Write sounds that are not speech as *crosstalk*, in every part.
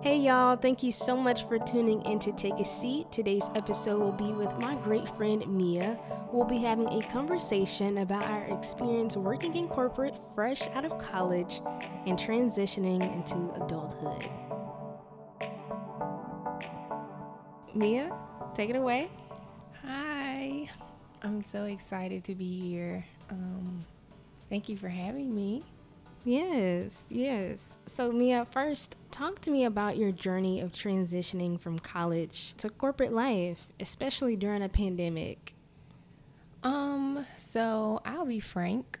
Hey y'all, thank you so much for tuning in to Take a Seat. Today's episode will be with my great friend Mia. We'll be having a conversation about our experience working in corporate fresh out of college and transitioning into adulthood. Mia, take it away. Hi, I'm so excited to be here. Um, thank you for having me. Yes, yes. So, Mia, first, talk to me about your journey of transitioning from college to corporate life, especially during a pandemic. Um, so I'll be frank.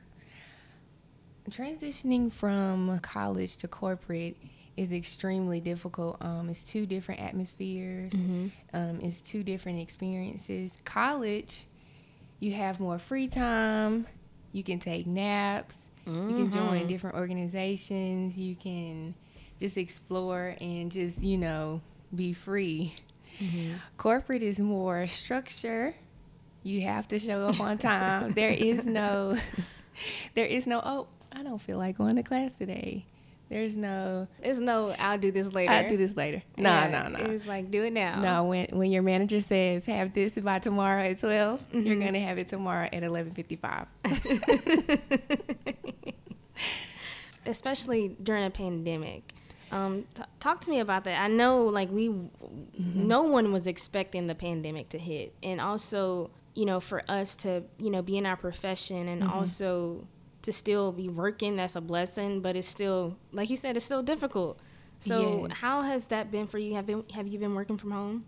Transitioning from college to corporate is extremely difficult. Um, it's two different atmospheres. Mm-hmm. Um, it's two different experiences. College, you have more free time. You can take naps. You can join Mhm. different organizations. You can just explore and just, you know, be free. Mm-hmm. Corporate is more structure. You have to show up on time. there is no *laughs* *laughs* there is no oh, I don't feel like going to class today. There's no There's no, I'll do this later. I'll do this later. No, Yeah, no, no. It's like, do it now. No, when when your manager says have this by tomorrow at 12, you're Mhm. going to have it tomorrow at 11:55. *laughs* Especially during a pandemic. Um, t- talk to me about that. I know, like, we, no one was expecting the pandemic to hit. And also, you know, for us to, you know, be in our profession and also to still be working, that's a blessing, but it's still, like you said, it's still difficult. So, Yes. how has that been for you? Have been have you been working from home?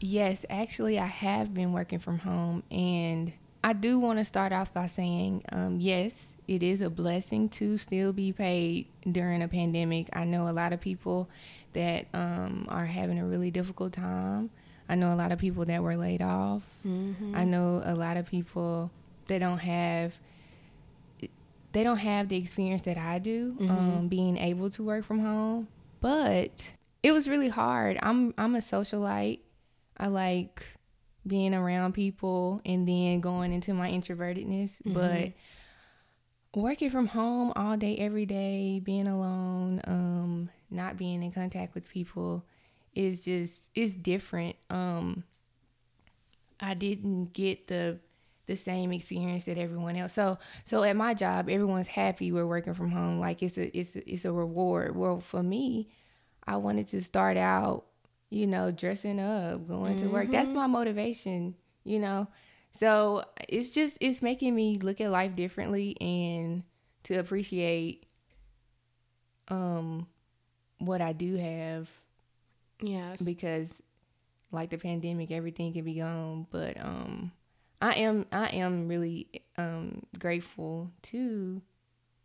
Yes, actually, I have been working from home, and I do want to start off by saying, um, yes, it is a blessing to still be paid during a pandemic. I know a lot of people that um, are having a really difficult time. I know a lot of people that were laid off. Mm-hmm. I know a lot of people that don't have they don't have the experience that I do, Mhm. um, being able to work from home. But it was really hard. I'm I'm a socialite. I like being around people and then going into my introvertedness. Mhm. But working from home all day, every day, being alone, um, not being in contact with people is just it's different. Um, I didn't get the the same experience that everyone else. So so at my job, everyone's happy we're working from home. Like it's a it's a, it's a reward. Well, for me, I wanted to start out, you know, dressing up, going to work. That's Mhm. my motivation, you know. So it's just it's making me look at life differently and to appreciate um what I do have Yes. because like the pandemic everything can be gone but um i am i am really um grateful to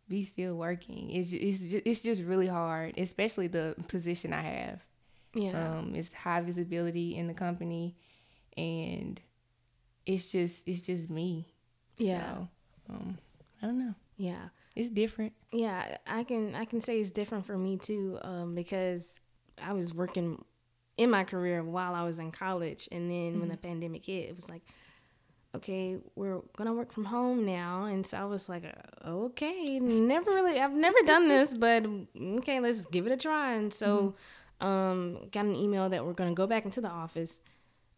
be still working it's it's just, it's just really hard especially the position i have yeah. um it's high visibility in the company and it's just it's just me Yeah. so, um i don't know yeah. it's different Yeah, I can I can say it's different for me too, um, because I was working in my career while I was in college, and then when the pandemic hit, it was like, okay, we're gonna work from home now, and so I was like, uh, okay, never really, I've never done this, *laughs* but okay, let's give it a try, and so, um, got an email that we're gonna go back into the office.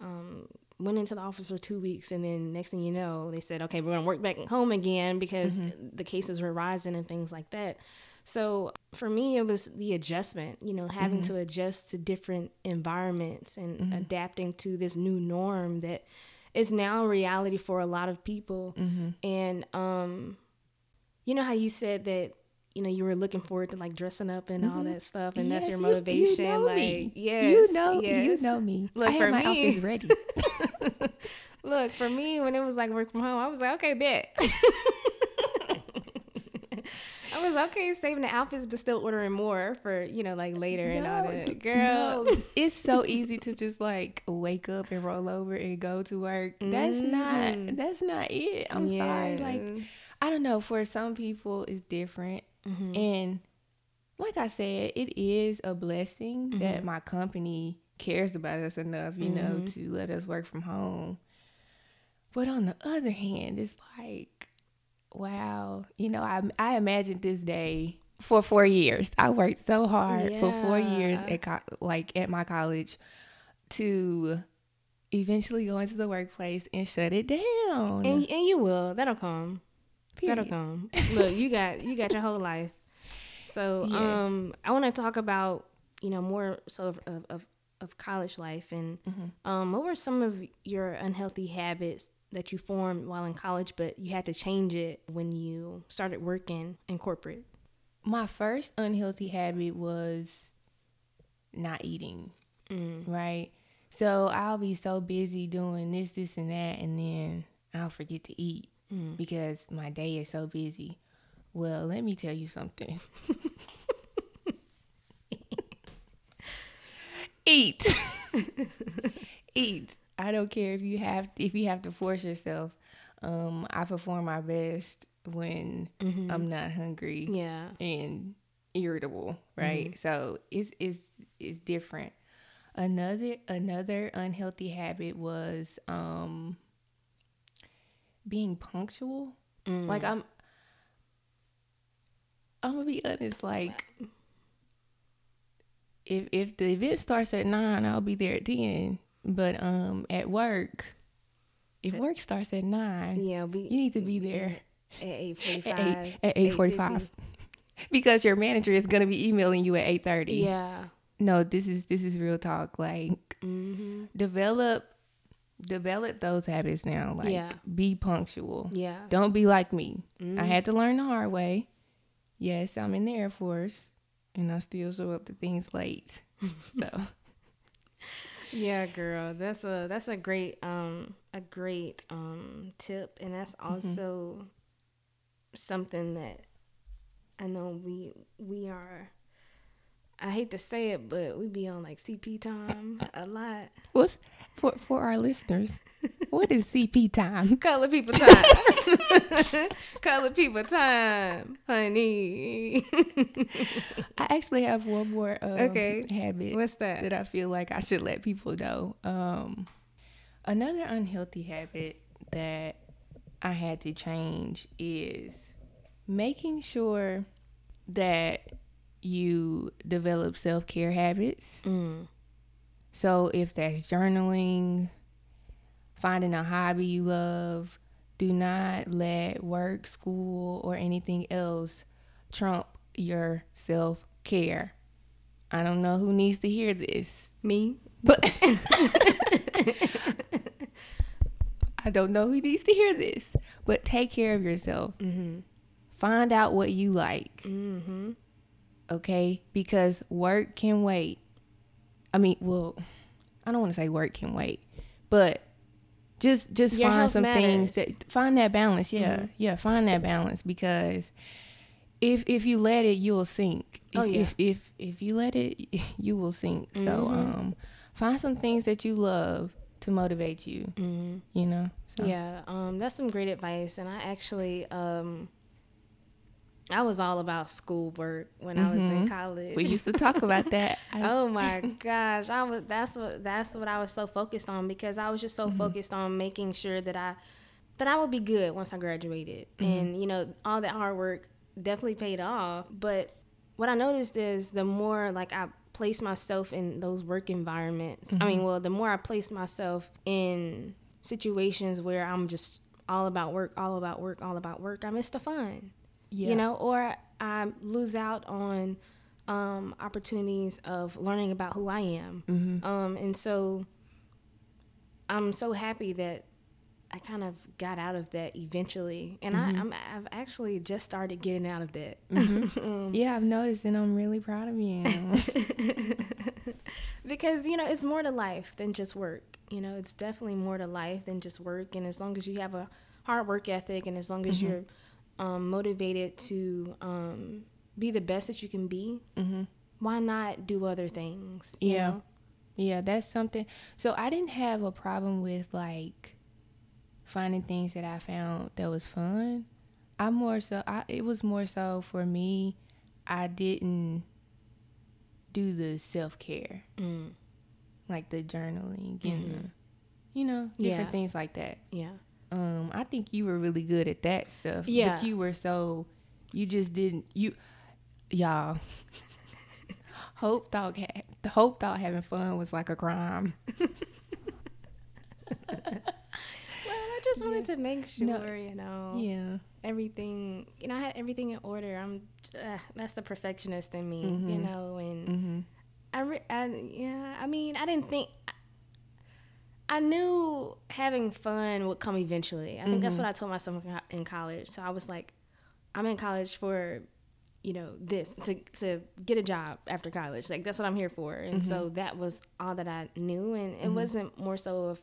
Um, went into the office for two weeks, and then next thing you know, they said, okay, we're gonna work back home again because the cases were rising and things like that. So for me, it was the adjustment, you know, having to adjust to different environments and adapting to this new norm that is now a reality for a lot of people. And, um, you know how you said that, you know, you were looking forward to like dressing up and all that stuff, and that's Yes, your you- you motivation. know like, me. yes, you know yes. you know me Look, i for my me- outfits ready *laughs* Look, for me, when it was like work from home, I was like, okay, bet. *laughs* I was okay saving the outfits, but still ordering more for you know like later and all that. Girl, no. it's so easy to just like wake up and roll over and go to work. That's not Mhm. that's not it. I'm sorry. Like I don't know. For some people, it's different, Mhm. and like I said, it is a blessing that Mhm. my company cares about us enough, you know, Mhm. to let us work from home. But on the other hand, it's like, wow, you know, I I imagined this day for four years. I worked so hard for four years at co- like at my college to eventually go into the workplace and shut it down. And and you will. That'll come. That'll come. *laughs* Look, you got you got your whole life. So Yes. um I want to talk about, you know, more so of of, of, of college life and Mm-hmm. um what were some of your unhealthy habits that you formed while in college but you had to change it when you started working in corporate? My first unhealthy habit was not eating. Mm. Right. So I'll be so busy doing this, this, and that, and then I'll forget to eat Mm. because my day is so busy. Well, let me tell you something. *laughs* *laughs* Eat. *laughs* Eat. I don't care if you have if you have to force yourself. Um, I perform my best when Mm-hmm. I'm not hungry Yeah. and irritable, right? So it's it's it's different. Another another unhealthy habit was um being punctual. Mm. Like I'm I'm gonna be honest, like if if the event starts at nine, I'll be there at ten. But um at work, if work starts at nine, Yeah, be, you need to be there at eight forty at eight at eight forty five. *laughs* Because your manager is gonna be emailing you at eight thirty. Yeah. No, this is this is real talk. Like Mm-hmm. develop develop those habits now. Like Yeah. be punctual. Yeah. Don't be like me. Mhm. I had to learn the hard way. Yes, I'm in the Air Force and I still show up to things late. *laughs* so Yeah, girl, that's a that's a great um a great um tip, and that's also something that I know we we are. I hate to say it, but we be on like CP time a lot. what's for for our listeners, *laughs* what is CP time? Color people *laughs* time. *laughs* Color people time, honey. I actually have one more um, Okay. habit. What's that? that I feel like I should let people know. Um, another unhealthy habit that I had to change is making sure that you develop self care habits. Mm. So if that's journaling, finding a hobby you love, do not let work, school, or anything else trump your self care. I don't know who needs to hear this, Me? but *laughs* I don't know who needs to hear this, but take care of yourself. Mm-hmm. Find out what you like, Mm-hmm. Okay? Because work can wait. I mean, well, I don't want to say work can wait, but just just Your find some things that find that balance. Yeah, Mhm. yeah, find that balance because if if you let it, you'll sink. If, Oh, yeah. If if if you let it, *laughs* you will sink. So Mhm. um, find some things that you love to motivate you. Mm-hmm. You know. So. Yeah, um, that's some great advice, and I actually, um, I was all about schoolwork when I was in Mhm. college. We used to talk about *laughs* that. I- oh my gosh, I was that's what that's what I was so focused on because I was just Mm-hmm. so focused on making sure that I that I would be good once I graduated, and you know all that hard work definitely paid off. But what I noticed is the more like I place myself in those work environments, I mean, well, the more I place myself in situations where I'm just all about work, all about work, all about work, I miss the fun yeah. you know, or I lose out on um, opportunities of learning about who I am. Mhm. Um, and so I'm so happy that I kind of got out of that eventually, and I, I'm I've actually just started getting out of that. *laughs* Um, Yeah, I've noticed, and I'm really proud of you. *laughs* because you know it's more to life than just work you know it's definitely more to life than just work and as long as you have a hard work ethic and as long as you're um, motivated to um, be the best that you can be hmm why not do other things Yeah. know? Yeah, that's something. So I didn't have a problem with like finding things that I found that was fun. I more so I it was more so for me I didn't do the self-care, Mm, like the journaling and Mhm. the, you know, different Yeah. things like that. yeah Um I think you were really good at that stuff. Yeah. But you were so you just didn't you y'all. *laughs* Hope thought ha- Hope thought having fun was like a crime. *laughs* well, I just wanted to make sure, No. you know, Yeah. everything. You know, I had everything in order. I'm. Uh, that's the perfectionist in me, you Mhm. know, and. Mm-hmm. I, re- I yeah, I mean, I didn't think I knew having fun would come eventually. I think that's Mhm. what I told myself in in college. So I was like, I'm in college for, you know, this to to get a job after college. Like that's what I'm here for. And so that was all that I knew, and it wasn't more so of.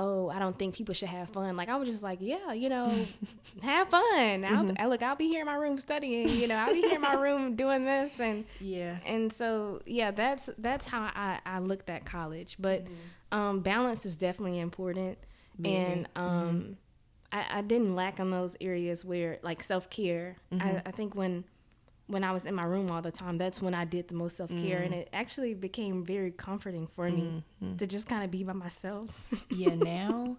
Oh, I don't think people should have fun. Like I was just like, yeah, you know, *laughs* have fun. I'll, I, look, I'll be here in my room studying. You know, I'll be here in my *laughs* room doing this, and Yeah. and so yeah that's that's how i i looked at college but um balance is definitely important and um I, I didn't lack on those areas where like self-care I, I think when when i was in my room all the time that's when i did the most self-care and it actually became very comforting for me to just kind of be by myself *laughs* Yeah. Now,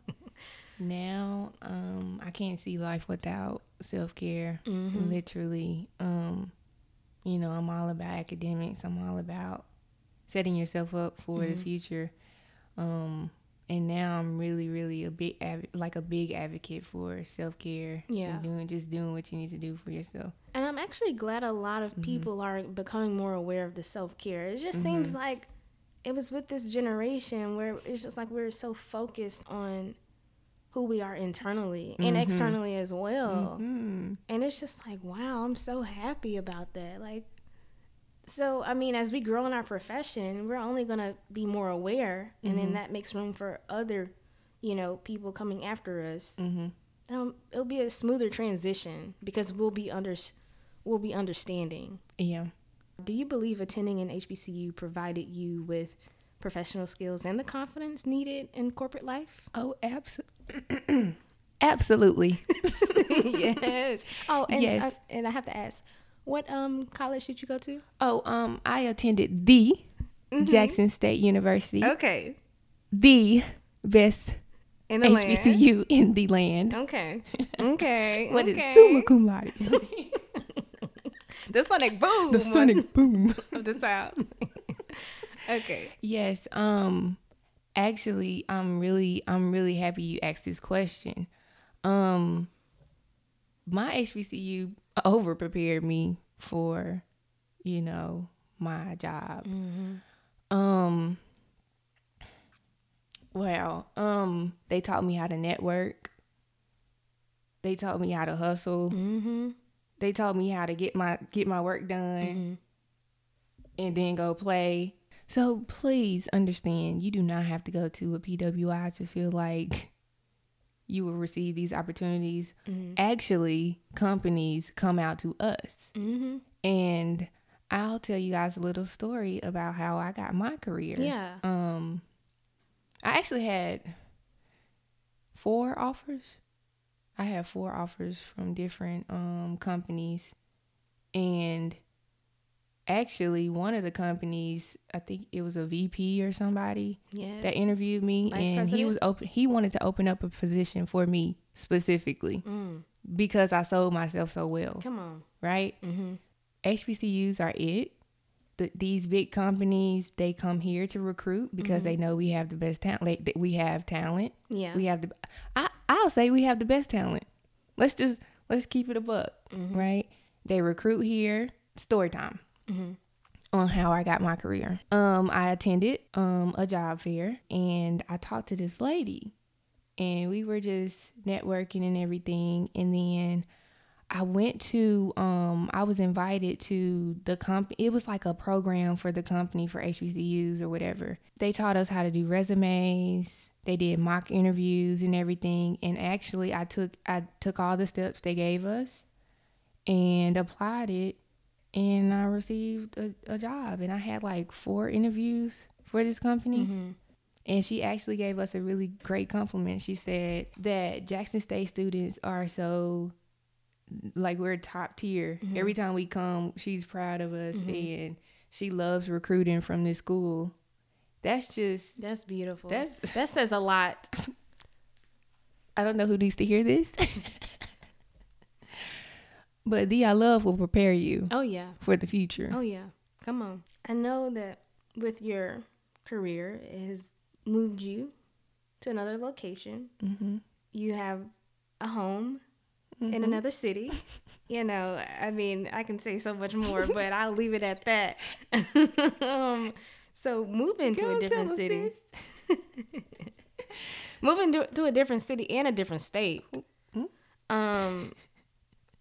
now, um, I can't see life without self care. Mm-hmm. Literally, um, you know, I'm all about academics. I'm all about setting yourself up for Mm-hmm. the future. Um, and now I'm really, really a big, adv- like a big advocate for self care. Yeah. and doing just doing what you need to do for yourself. And I'm actually glad a lot of people are becoming more aware of the self care. It just seems like it was with this generation where it's just like we're so focused on who we are internally and externally as well. Mm. And it's just like, wow, I'm so happy about that. Like, so, I mean, as we grow in our profession, we're only going to be more aware. And then that makes room for other, you know, people coming after us Mm-hmm. um, it'll be a smoother transition because we'll be under we'll be understanding. Yeah. Do you believe attending an HBCU provided you with professional skills and the confidence needed in corporate life? Oh, *clears throat* absolutely. Absolutely. *laughs* yes. Oh, and Yes. I, and I have to ask, what um college did you go to? Oh, um, I attended the Mm-hmm. Jackson State University, Okay, the best in the HBCU in the land. Okay. *laughs* Okay. What is okay. summa cum laude? *laughs* *laughs* The sonic boom. the sonic boom. *laughs* of the sound. *laughs* okay. Yes. Um. Actually, I'm really, I'm really happy you asked this question. Um. My HBCU over prepared me for, you know, my job. Um. Well, um, they taught me how to network. They taught me how to hustle. Mm-hmm. They taught me how to get my get my work done and then go play. So please understand, you do not have to go to a PWI to feel like you will receive these opportunities. Actually, companies come out to us. Mm-hmm. And I'll tell you guys a little story about how I got my career. Yeah. Um I actually had four offers. I had four offers from different um companies and actually one of the companies, I think it was a VP or somebody Yes. that interviewed me Vice and he was open he wanted to open up a position for me specifically Mm. because I sold myself so well, Come on. right? Mm-hmm. HBCUs are it. The, these big companies, they come here to recruit because they know we have the best talent. Like, that we have talent. Yeah. We have the. I I'll say we have the best talent. Let's just let's keep it a buck, right? They recruit here. Story time on how I got my career. Um, I attended um a job fair and I talked to this lady, and we were just networking and everything, and then. I went to um I was invited to the company it was like a program for the company for HBCUs or whatever. They taught us how to do resumes. They did mock interviews and everything and actually I took I took all the steps they gave us and applied it and I received a, a job and I had like four interviews for this company. Mm-hmm. And she actually gave us a really great compliment. She said that Jackson State students are so like we're top tier. Every time we come, she's proud of us and she loves recruiting from this school. That's just That's beautiful. That's- *laughs* that says a lot. *laughs* I don't know who needs to hear this. *laughs* but the I love will prepare you Oh yeah. for the future. Oh yeah. Come on. I know that with your career it has moved you to another location. Mm-hmm. You have a home in Mhm. another city. you know, I mean, I can say so much more, but *laughs* I'll leave it at that. *laughs* um, so moving to a different city, *laughs* moving to, to a different city and a different state. Mhm. Um,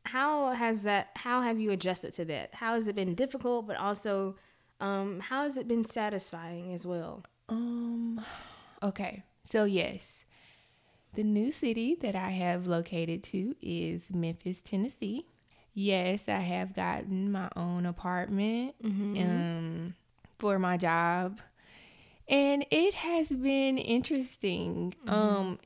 how has that? How have you adjusted to that? How has it been difficult, but also, um, how has it been satisfying as well? Um, okay. So, yes, the new city that I have located to is Memphis, Tennessee. Yes, I have gotten my own apartment um, for my job, and it has been interesting. Um,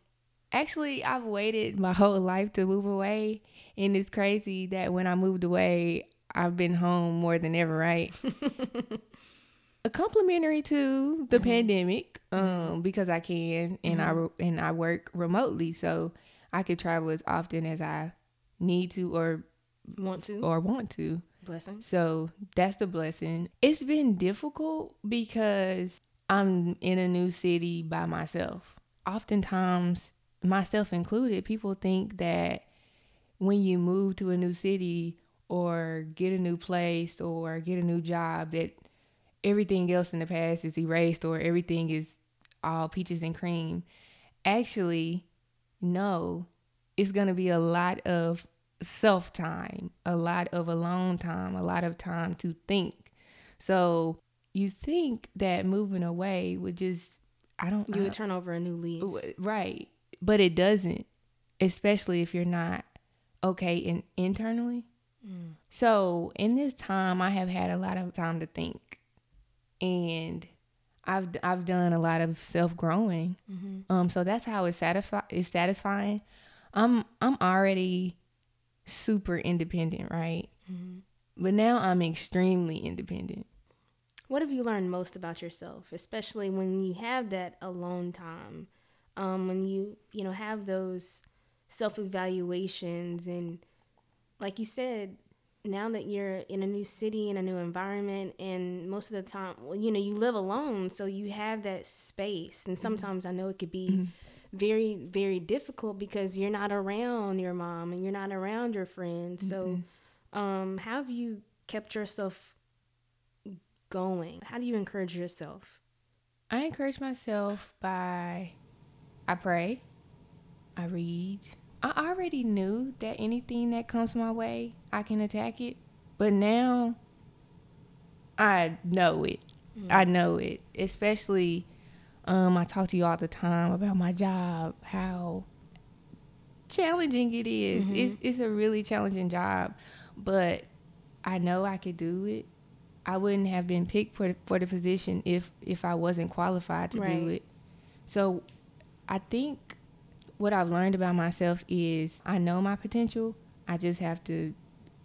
actually, I've waited my *laughs* whole life to move away, and it's crazy that when I moved away, I've been home more than ever, right? *laughs* a complimentary to the mm-hmm. pandemic mm-hmm. um because I can and I mm-hmm. re- and I work remotely so I could travel as often as I need to or Want to? or want to. Blessings. So that's the blessing. It's been difficult because I'm in a new city by myself. Oftentimes, myself included, people think that when you move to a new city or get a new place or get a new job that everything else in the past is erased or everything is all peaches and cream. Actually, no. It's going to be a lot of self time, a lot of alone time, a lot of time to think. So you think that moving away would just, I don't You would turn over a new leaf. Right. But it doesn't, especially if you're not okay in, internally. Mm. So in this time, I have had a lot of time to think, and I've I've done a lot of self growing. Um, so that's how it's satisfi- it's satisfying. I'm I'm already super independent, right? But now I'm extremely independent. What have you learned most about yourself, especially when you have that alone time? Um, when you you know have those self evaluations and, like you said, now that you're in a new city in a new environment, and most of the time, well, you know, you live alone, so you have that space. And mm-hmm. sometimes I know it could be mm-hmm. very very difficult because you're not around your mom and you're not around your friends. So, mm-hmm. um, how have you kept yourself going? How do you encourage yourself? I encourage myself by I pray, I read. I already knew that anything that comes my way, I can attack it. But now I know it. I know it. Especially um I talk to you all the time about my job, how challenging it is. It's it's a really challenging job, but I know I could do it. I wouldn't have been picked for for the position if if I wasn't qualified to do it. So I think what I've learned about myself is I know my potential. I just have to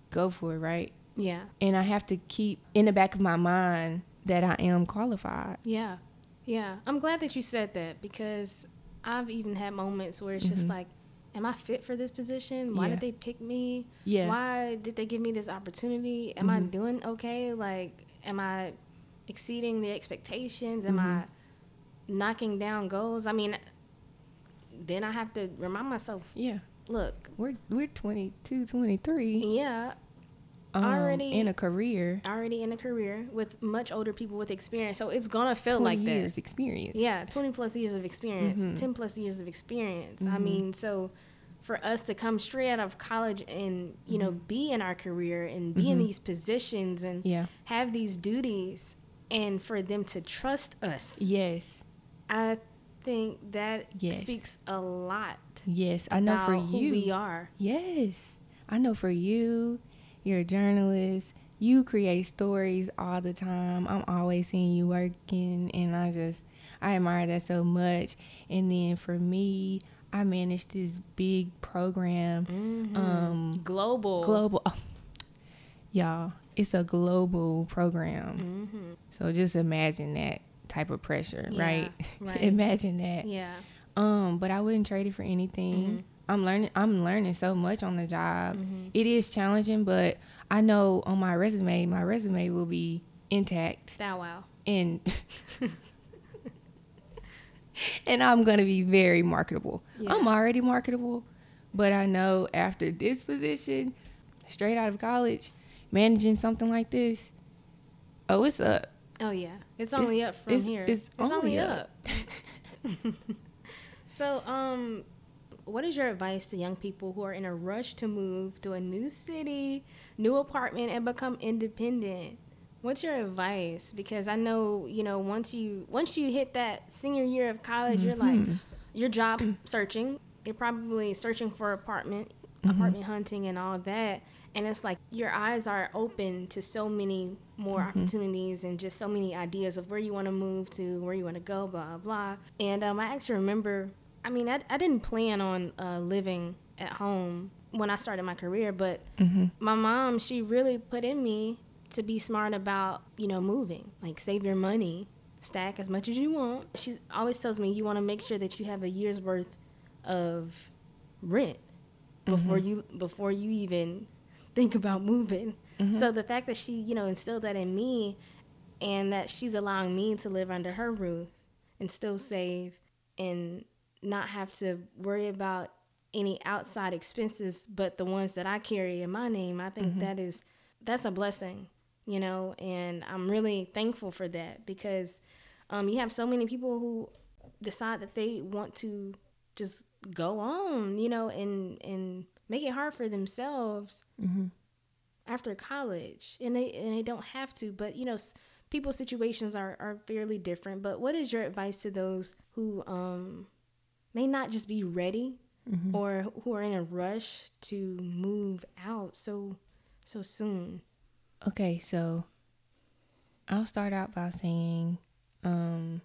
go for it, right? Yeah, And I have to keep in the back of my mind that I am qualified. yeah, yeah. I'm glad that you said that because I've even had moments where it's just mm-hmm. like, am I fit for this position? Why Yeah. did they pick me? Yeah. Why did they give me this opportunity? Am I mm-hmm. doing okay? Like, am I exceeding the expectations? Am mm-hmm. I knocking down goals? I mean, then I have to remind myself, Yeah. look, We're we're 22, 23. yeah, Um, Already- in a career. already in a career with much older people with experience, so it's gonna feel 20 like that. years experience. Yeah, 20 plus years of experience, Mm-hmm. 10 plus years of experience. I mean, so for us to come straight out of college and, you know, be in our career and be in these positions and Mm-hmm. Yeah. have these duties and for them to trust us, Yes. I think that Yes. speaks a lot Yes. I know for who you. we are. Yes. I know for you, you're a journalist. You create stories all the time. I'm always seeing you working and I just I admire that so much. And then for me, I manage this big program. Um Global. global oh, y'all, it's a global program. hmm So just imagine that type of pressure, Yeah, right? *laughs* right. imagine that. Yeah. Um, but I wouldn't trade it for anything. I'm learning I'm learning so much on the job. Mm-hmm. It is challenging, but I know on my resume, my resume will be intact Bow wow. and *laughs* and I'm gonna be very marketable. Yeah. I'm already marketable, but I know after this position, straight out of college, managing something like this, oh, it's up. Oh yeah, it's only It's- up from it's- here. it's only only up. *laughs* so, um, what is your advice to young people who are in a rush to move to a new city, new apartment, and become independent? What's your advice? Because I know you know once you once you hit that senior year of college, you're like Mhm. you're job *clears throat* searching. You're probably searching for apartment, Mm-hmm. apartment hunting, and all that. And it's like your eyes are open to so many more Mm-hmm. opportunities and just so many ideas of where you want to move to, where you want to go, blah blah. And um, I actually remember. I mean, I, I didn't plan on uh, living at home when I started my career, but Mhm. my mom, she really put in me to be smart about, you know, moving. Like save your money, stack as much as you want. She always tells me you want to make sure that you have a year's worth of rent before you before you even think about moving. So the fact that she, you know, instilled that in me and that she's allowing me to live under her roof and still save and not have to worry about any outside expenses but the ones that I carry in my name, I think that is that's a blessing, you know, and I'm really thankful for that because um, you have so many people who decide that they want to just go on, you know, and and make it hard for themselves Mhm. After college, and they and they don't have to. But you know, people's situations are are fairly different. But what is your advice to those who um may not just be ready Mhm. or who are in a rush to move out so so soon? Okay, so I'll start out by saying, um,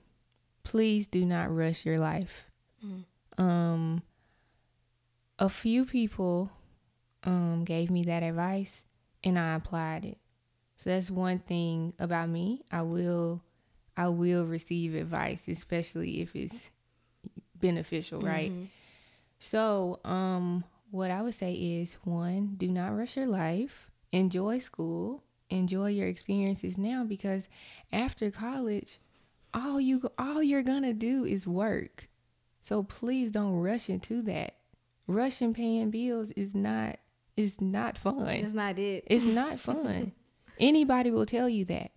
please do not rush your life. Mm. Um, a few people um, gave me that advice and I applied it. So that's one thing about me. I will I will receive advice, especially if it's beneficial, right? Mhm. So, um, what I would say is one, do not rush your life. Enjoy school. Enjoy your experiences now because after college, all you all you're gonna do is work. So please don't rush into that. Rushing paying bills is not is not fun. It's not it. It's not fun. *laughs* Anybody will tell you that.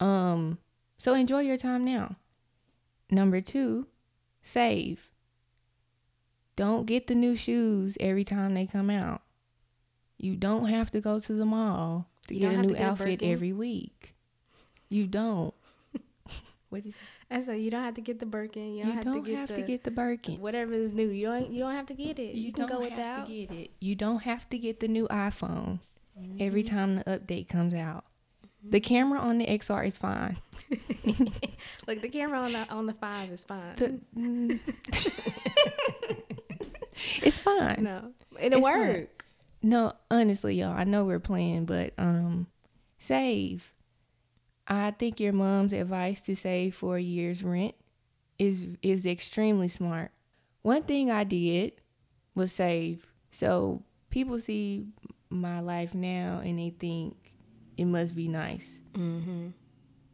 Um, so enjoy your time now. Number two, save. Don't get the new shoes every time they come out. You don't have to go to the mall to You get a new get outfit every week. You don't. What is I said you don't have to get the Birkin. You you don't have don't to get have the to get the Birkin. whatever is new. You don't you don't have to get it. You, can don't go have without. to get it. You don't have to get the new iPhone Mm-hmm. every time the update comes out. The camera on the XR is fine. *laughs* Look, the camera on the on the five is fine. The- mm. *laughs* it's fine. no, it'll It's fine. work. No, honestly, y'all, I know we're playing, but um, save. I think your mom's advice to save for a year's rent is is extremely smart. One thing I did was save. So people see my life now and they think it must be nice. Mm-hmm.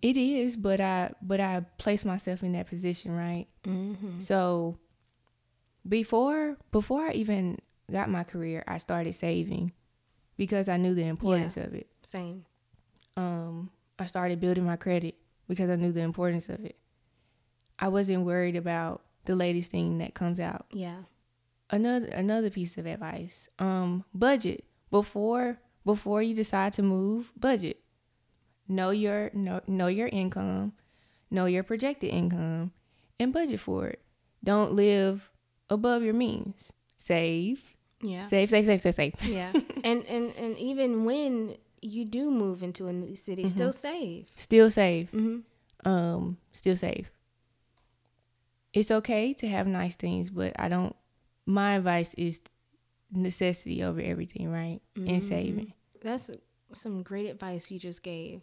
It is, but I but I placed myself in that position, right? Mm-hmm. So before before I even got my career, I started saving because I knew the importance of it. Same. Um, I started building my credit because I knew the importance of it. I wasn't worried about the latest thing that comes out. Yeah. Another another piece of advice. Um, budget before before you decide to move. Budget. Know your know, know your income, know your projected income, and budget for it. Don't live above your means. Save, Yeah. save, save, save, save, save. Yeah. *laughs* and and and even when you do move into a new city, still safe. Still safe. Mm-hmm. Um, still safe. It's okay to have nice things, but I don't. My advice is necessity over everything, right? And Mhm. saving. That's some great advice you just gave.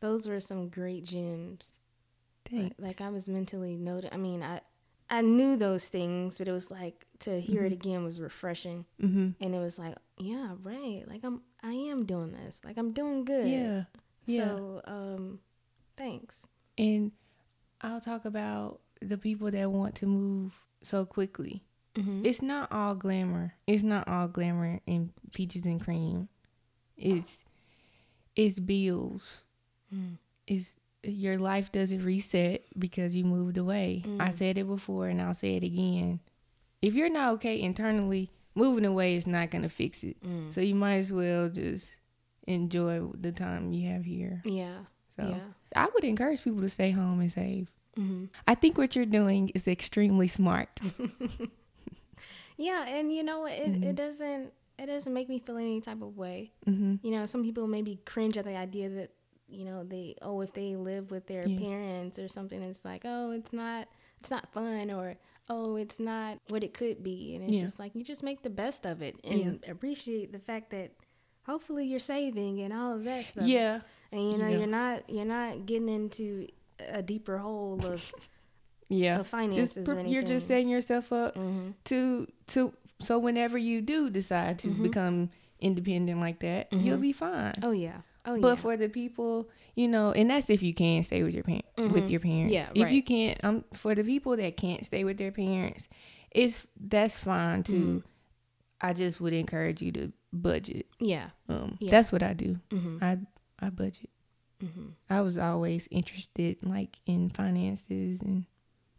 Those were some great gems. Thanks. Like I was mentally noted. I mean, I I knew those things, but it was like to hear Mm-hmm. it again was refreshing, hmm and it was like, yeah, right. Like I'm, I am doing this. Like I'm doing good. Yeah. Yeah. So, um, thanks. And I'll talk about the people that want to move so quickly. Mm-hmm. It's not all glamour. It's not all glamour and peaches and cream. It's it's bills. Mm. It's your life doesn't reset because you moved away. I Mm. said it before and I'll say it again. If you're not okay internally, moving away is not gonna fix it. Mm. So you might as well just enjoy the time you have here. Yeah. So Yeah. I would encourage people to stay home and save. Mm-hmm. I think what you're doing is extremely smart. *laughs* Yeah, and you know? It, Mhm. it doesn't it doesn't make me feel any type of way. hmm You know, some people maybe cringe at the idea that you know they oh if they live with their Yeah. parents or something, it's like oh it's not it's not fun or oh it's not what it could be, and it's Yeah. just like you just make the best of it and appreciate the fact that hopefully you're saving and all of that stuff. Yeah. and you know Yeah. you're not you're not getting into a deeper hole of *laughs* Yeah. of finances just you're just setting yourself up hmm to to so whenever you do decide to Mhm. become independent like that, you'll Mhm. be fine. Oh yeah. Oh But yeah. for the people, you know, and that's if you can stay with your parent with Mhm. your parents. Yeah, If right. you can't, um, for the people that can't stay with their parents, it's that's fine too. Mhm. I just would encourage you to budget. yeah. Um, Yeah. that's what I do. hmm I I budget. hmm I was always interested like in finances and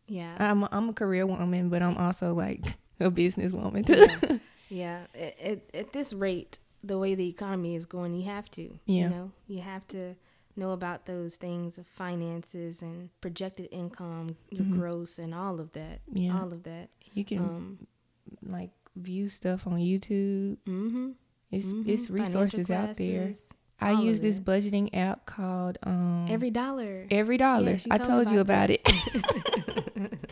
Yeah. I'm a, I'm a career woman, but I'm also like *laughs* a business woman too. yeah. *laughs* yeah. At, at, at this rate, the way the economy is going, you have to. Yeah. You know, you have to know about those things of finances and projected income, your Mhm. gross, and all of that. Yeah. All of that. You can Um, like view stuff on YouTube. mm-hmm. It's mm-hmm. it's resources out there. I use this it. budgeting app called um Every dollar. Every Dollar. I told told me you about about it. *laughs*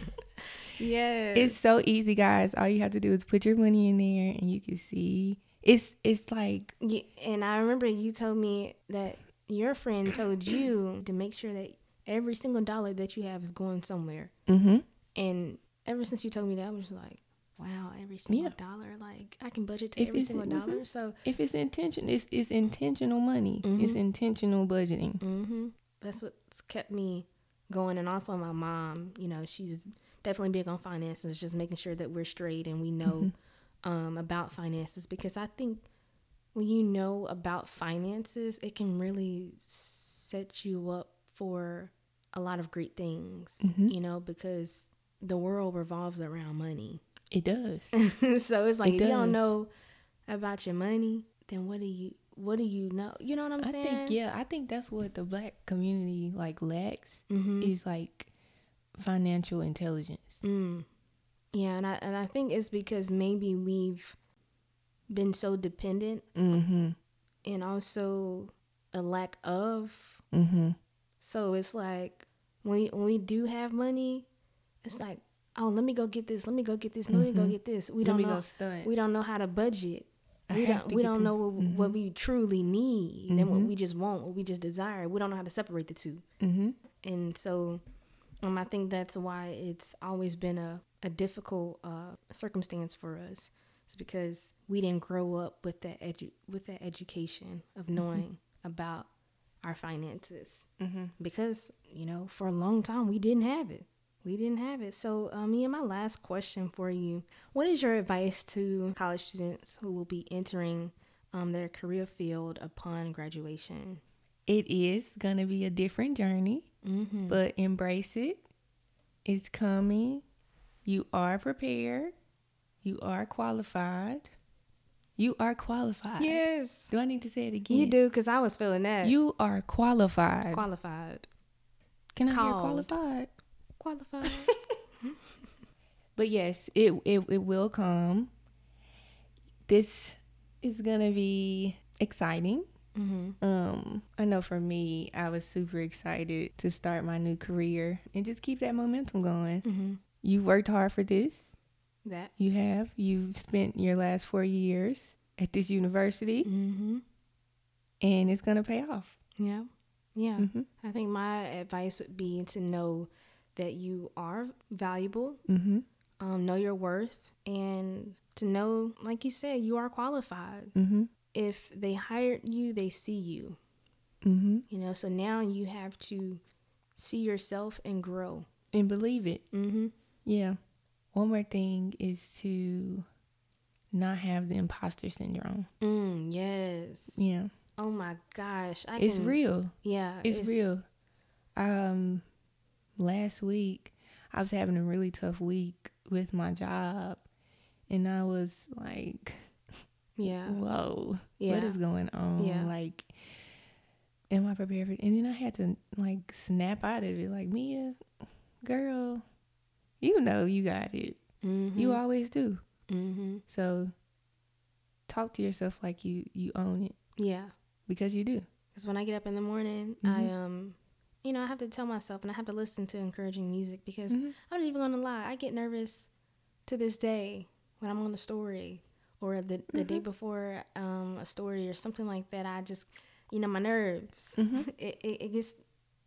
*laughs* yes. it's so easy, guys. All you have to do is put your money in there, and you can see. It's it's like Yeah, and I remember you told me that your friend told you to make sure that every single dollar that you have is going somewhere. mm-hmm. And ever since you told me that, I was like, wow, every single Yeah. dollar, like I can budget to If every it's- single mhm. dollar. So, If it's intention, it's it's intentional money. It's Mhm. intentional budgeting. hmm that's what's kept me going. And also, my mom, you know, she's definitely big on finances, just making sure that we're straight and we know um, about finances because I think when you know about finances, it can really set you up for a lot of great things, Mhm. you know, because the world revolves around money. It does. *laughs* so it's like It if you don't know about your money, then what do you what do you know? You know what I'm I saying? think yeah, I think that's what the black community like lacks Mm-hmm. is like financial intelligence. Mm. Yeah, and I and I think it's because maybe we've been so dependent Mm-hmm. and also a lack of. Mm-hmm. So it's like when we, when we do have money, it's like, oh, let me go get this. Let me go get this. Let me go Mhm. get this. We Let don't know. We don't know how to budget. I we don't. We don't know what, what Mhm. we truly need and what Mhm. we just want, what we just desire. We don't know how to separate the two. Mm-hmm. and so um, I think that's why it's always been a, a difficult uh, circumstance for us. It's because we didn't grow up with that edu- with that education of knowing about our finances. Mm-hmm. Because you know, for a long time we didn't have it. We didn't have it. So, um, me and my last question for you: What is your advice to college students who will be entering um, their career field upon graduation? It is gonna be a different journey, Mm-hmm. but embrace it. It's coming. You are prepared. You are qualified. You are qualified. yes. Do I need to say it again? You do, because I was feeling that. You are qualified. qualified. Can I hear qualified? Qualified. *laughs* But yes, it, it it will come. This is gonna be exciting. Mm-hmm. Um, I know for me, I was super excited to start my new career and just keep that momentum going. Mm-hmm. You worked hard for this. That. You have. You've spent your last four years at this university, Mm-hmm. and it's gonna pay off. Yeah. Yeah. hmm I think my advice would be to know that you are valuable, Mm-hmm. um, know your worth, and to know, like you said, you are qualified. Mm-hmm. If they hired you, they see you. Mm-hmm. You know, so now you have to see yourself and grow. And believe it. Mm-hmm. Yeah. One more thing is to not have the imposter syndrome. Mm, yes. Yeah. Oh my gosh. I It's can, real. Yeah. It's, real. Um last week I was having a really tough week with my job and I was like, Yeah. Whoa, Yeah. what is going on? Yeah. Like am I prepared for it? and then I had to like snap out of it like Mia, girl, you know you got it. Mm-hmm. You always do. Mm-hmm. So talk to yourself like you you own it Yeah. because you do. Because when I get up in the morning, I Mhm. um, you know, I have to tell myself, and I have to listen to encouraging music because Mhm. I'm not even gonna lie. I get nervous to this day when I'm on the story or the the day before um a story or something like that. I just, you know, my nerves. Mhm. *laughs* It, it it gets.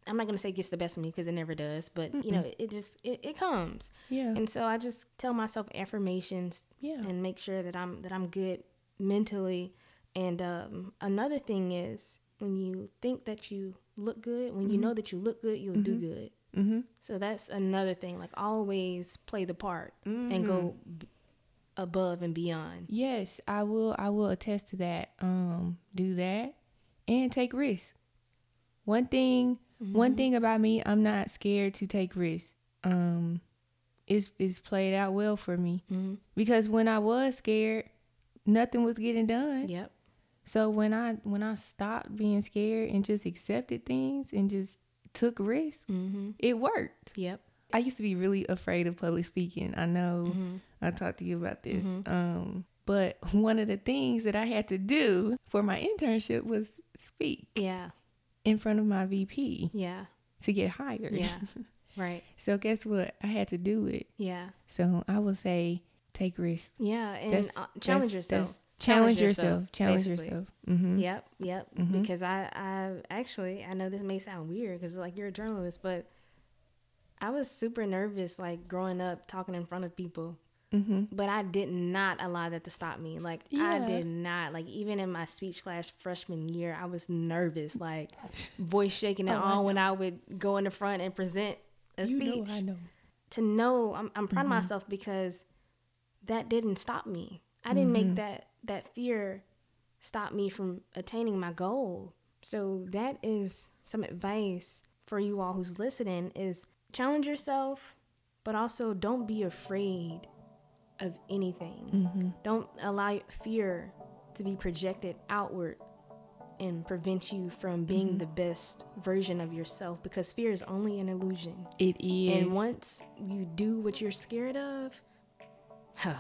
I'm not gonna say it gets the best of me because it never does, but you know, it just it, it comes, Yeah. and so I just tell myself affirmations yeah. and make sure that I'm that I'm good mentally. And um, another thing is when you think that you look good, when you know that you look good, you'll do good. mm-hmm. So that's another thing. Like always play the part and go b- above and beyond. Yes, I will. I will attest to that. Um, do that and take risks. One thing, one thing about me, I'm not scared to take risks. Um, it's it's played out well for me Mm-hmm. because when I was scared, nothing was getting done. Yep. So when I when I stopped being scared and just accepted things and just took risks, Mm-hmm. it worked. Yep. I used to be really afraid of public speaking. I know Mm-hmm. I talked to you about this. Um, but one of the things that I had to do for my internship was speak Yeah. in front of my VP Yeah. to get hired. Yeah. *laughs* right. So guess what? I had to do it. Yeah. So I will say take risks. Yeah. And That's- uh, challenge that's- yourself. that's- Challenge yourself. Challenge basically. yourself. Mm-hmm. Yep, yep. Because I, I actually, I know this may sound weird because like you're a journalist, but I was super nervous like growing up talking in front of people. Mm-hmm. But I did not allow that to stop me. Like Yeah. I did not. Like even in my speech class freshman year, I was nervous, like voice shaking and Oh, I all when I would go in the front and present a You speech. know I know. To know, I'm, I'm proud Mm-hmm. of myself because that didn't stop me. I didn't Mm-hmm. make that that fear stop me from attaining my goal. So that is some advice for you all who's listening is challenge yourself, but also don't be afraid of anything. Mm-hmm. Don't allow fear to be projected outward and prevent you from being Mm-hmm. the best version of yourself because fear is only an illusion. It is. And once you do what you're scared of, huh,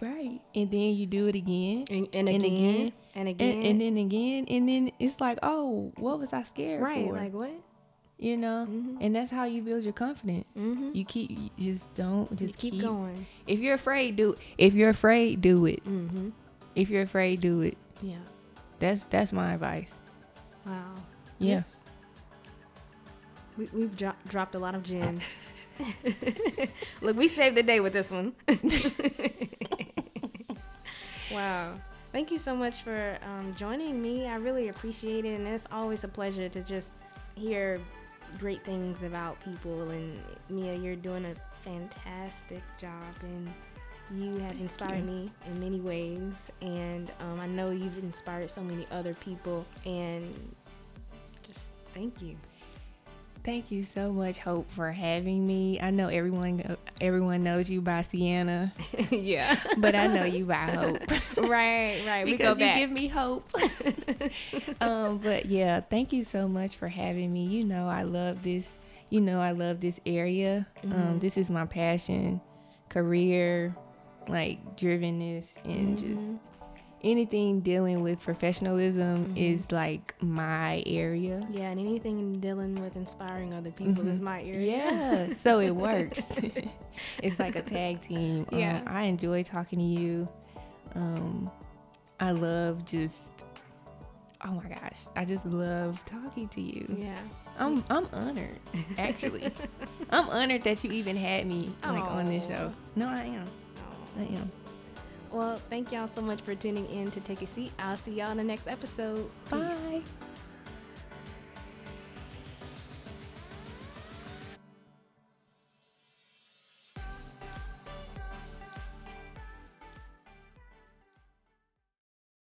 right. And then you do it again. and, and And again, again, and again, And, and then again. And then it's like, oh, what was I scared right, for? like what? You know Mhm. and that's how you build your confidence Mm-hmm. you keep you just don't just Just keep, going. if you're afraid do if you're afraid do it Mm-hmm. if you're afraid do it Yeah. that's that's my advice Wow. Yeah. This- we, we've dro- dropped a lot of gems. *laughs* Look, we saved the day with this one. *laughs* wow. Thank you so much for um, joining me. I really appreciate it. And it's always a pleasure to just hear great things about people. And Mia, you're doing a fantastic job. And you have inspired you. me in many ways. And um, I know you've inspired so many other people. And just thank you. Thank you so much hope for having me i know everyone everyone knows you by sienna *laughs* yeah. but i know you by hope *laughs* right, right. we go because you give me hope *laughs* um but yeah thank you so much for having me you know i love this you know i love this area um Mm-hmm. this is my passion career like drivenness and Mm-hmm. just anything dealing with professionalism Mm-hmm. is like my area yeah, and anything dealing with inspiring other people is my area. Mm-hmm. yeah so it *laughs* works *laughs* it's like a tag team Um, Yeah. i enjoy talking to you um i love just oh my gosh, I just love talking to you. Yeah. I'm I'm honored, actually. *laughs* I'm honored that you even had me like on this show. No, I am. I am. Well, thank y'all so much for tuning in to Take a Seat. I'll see y'all in the next episode. Peace. Bye.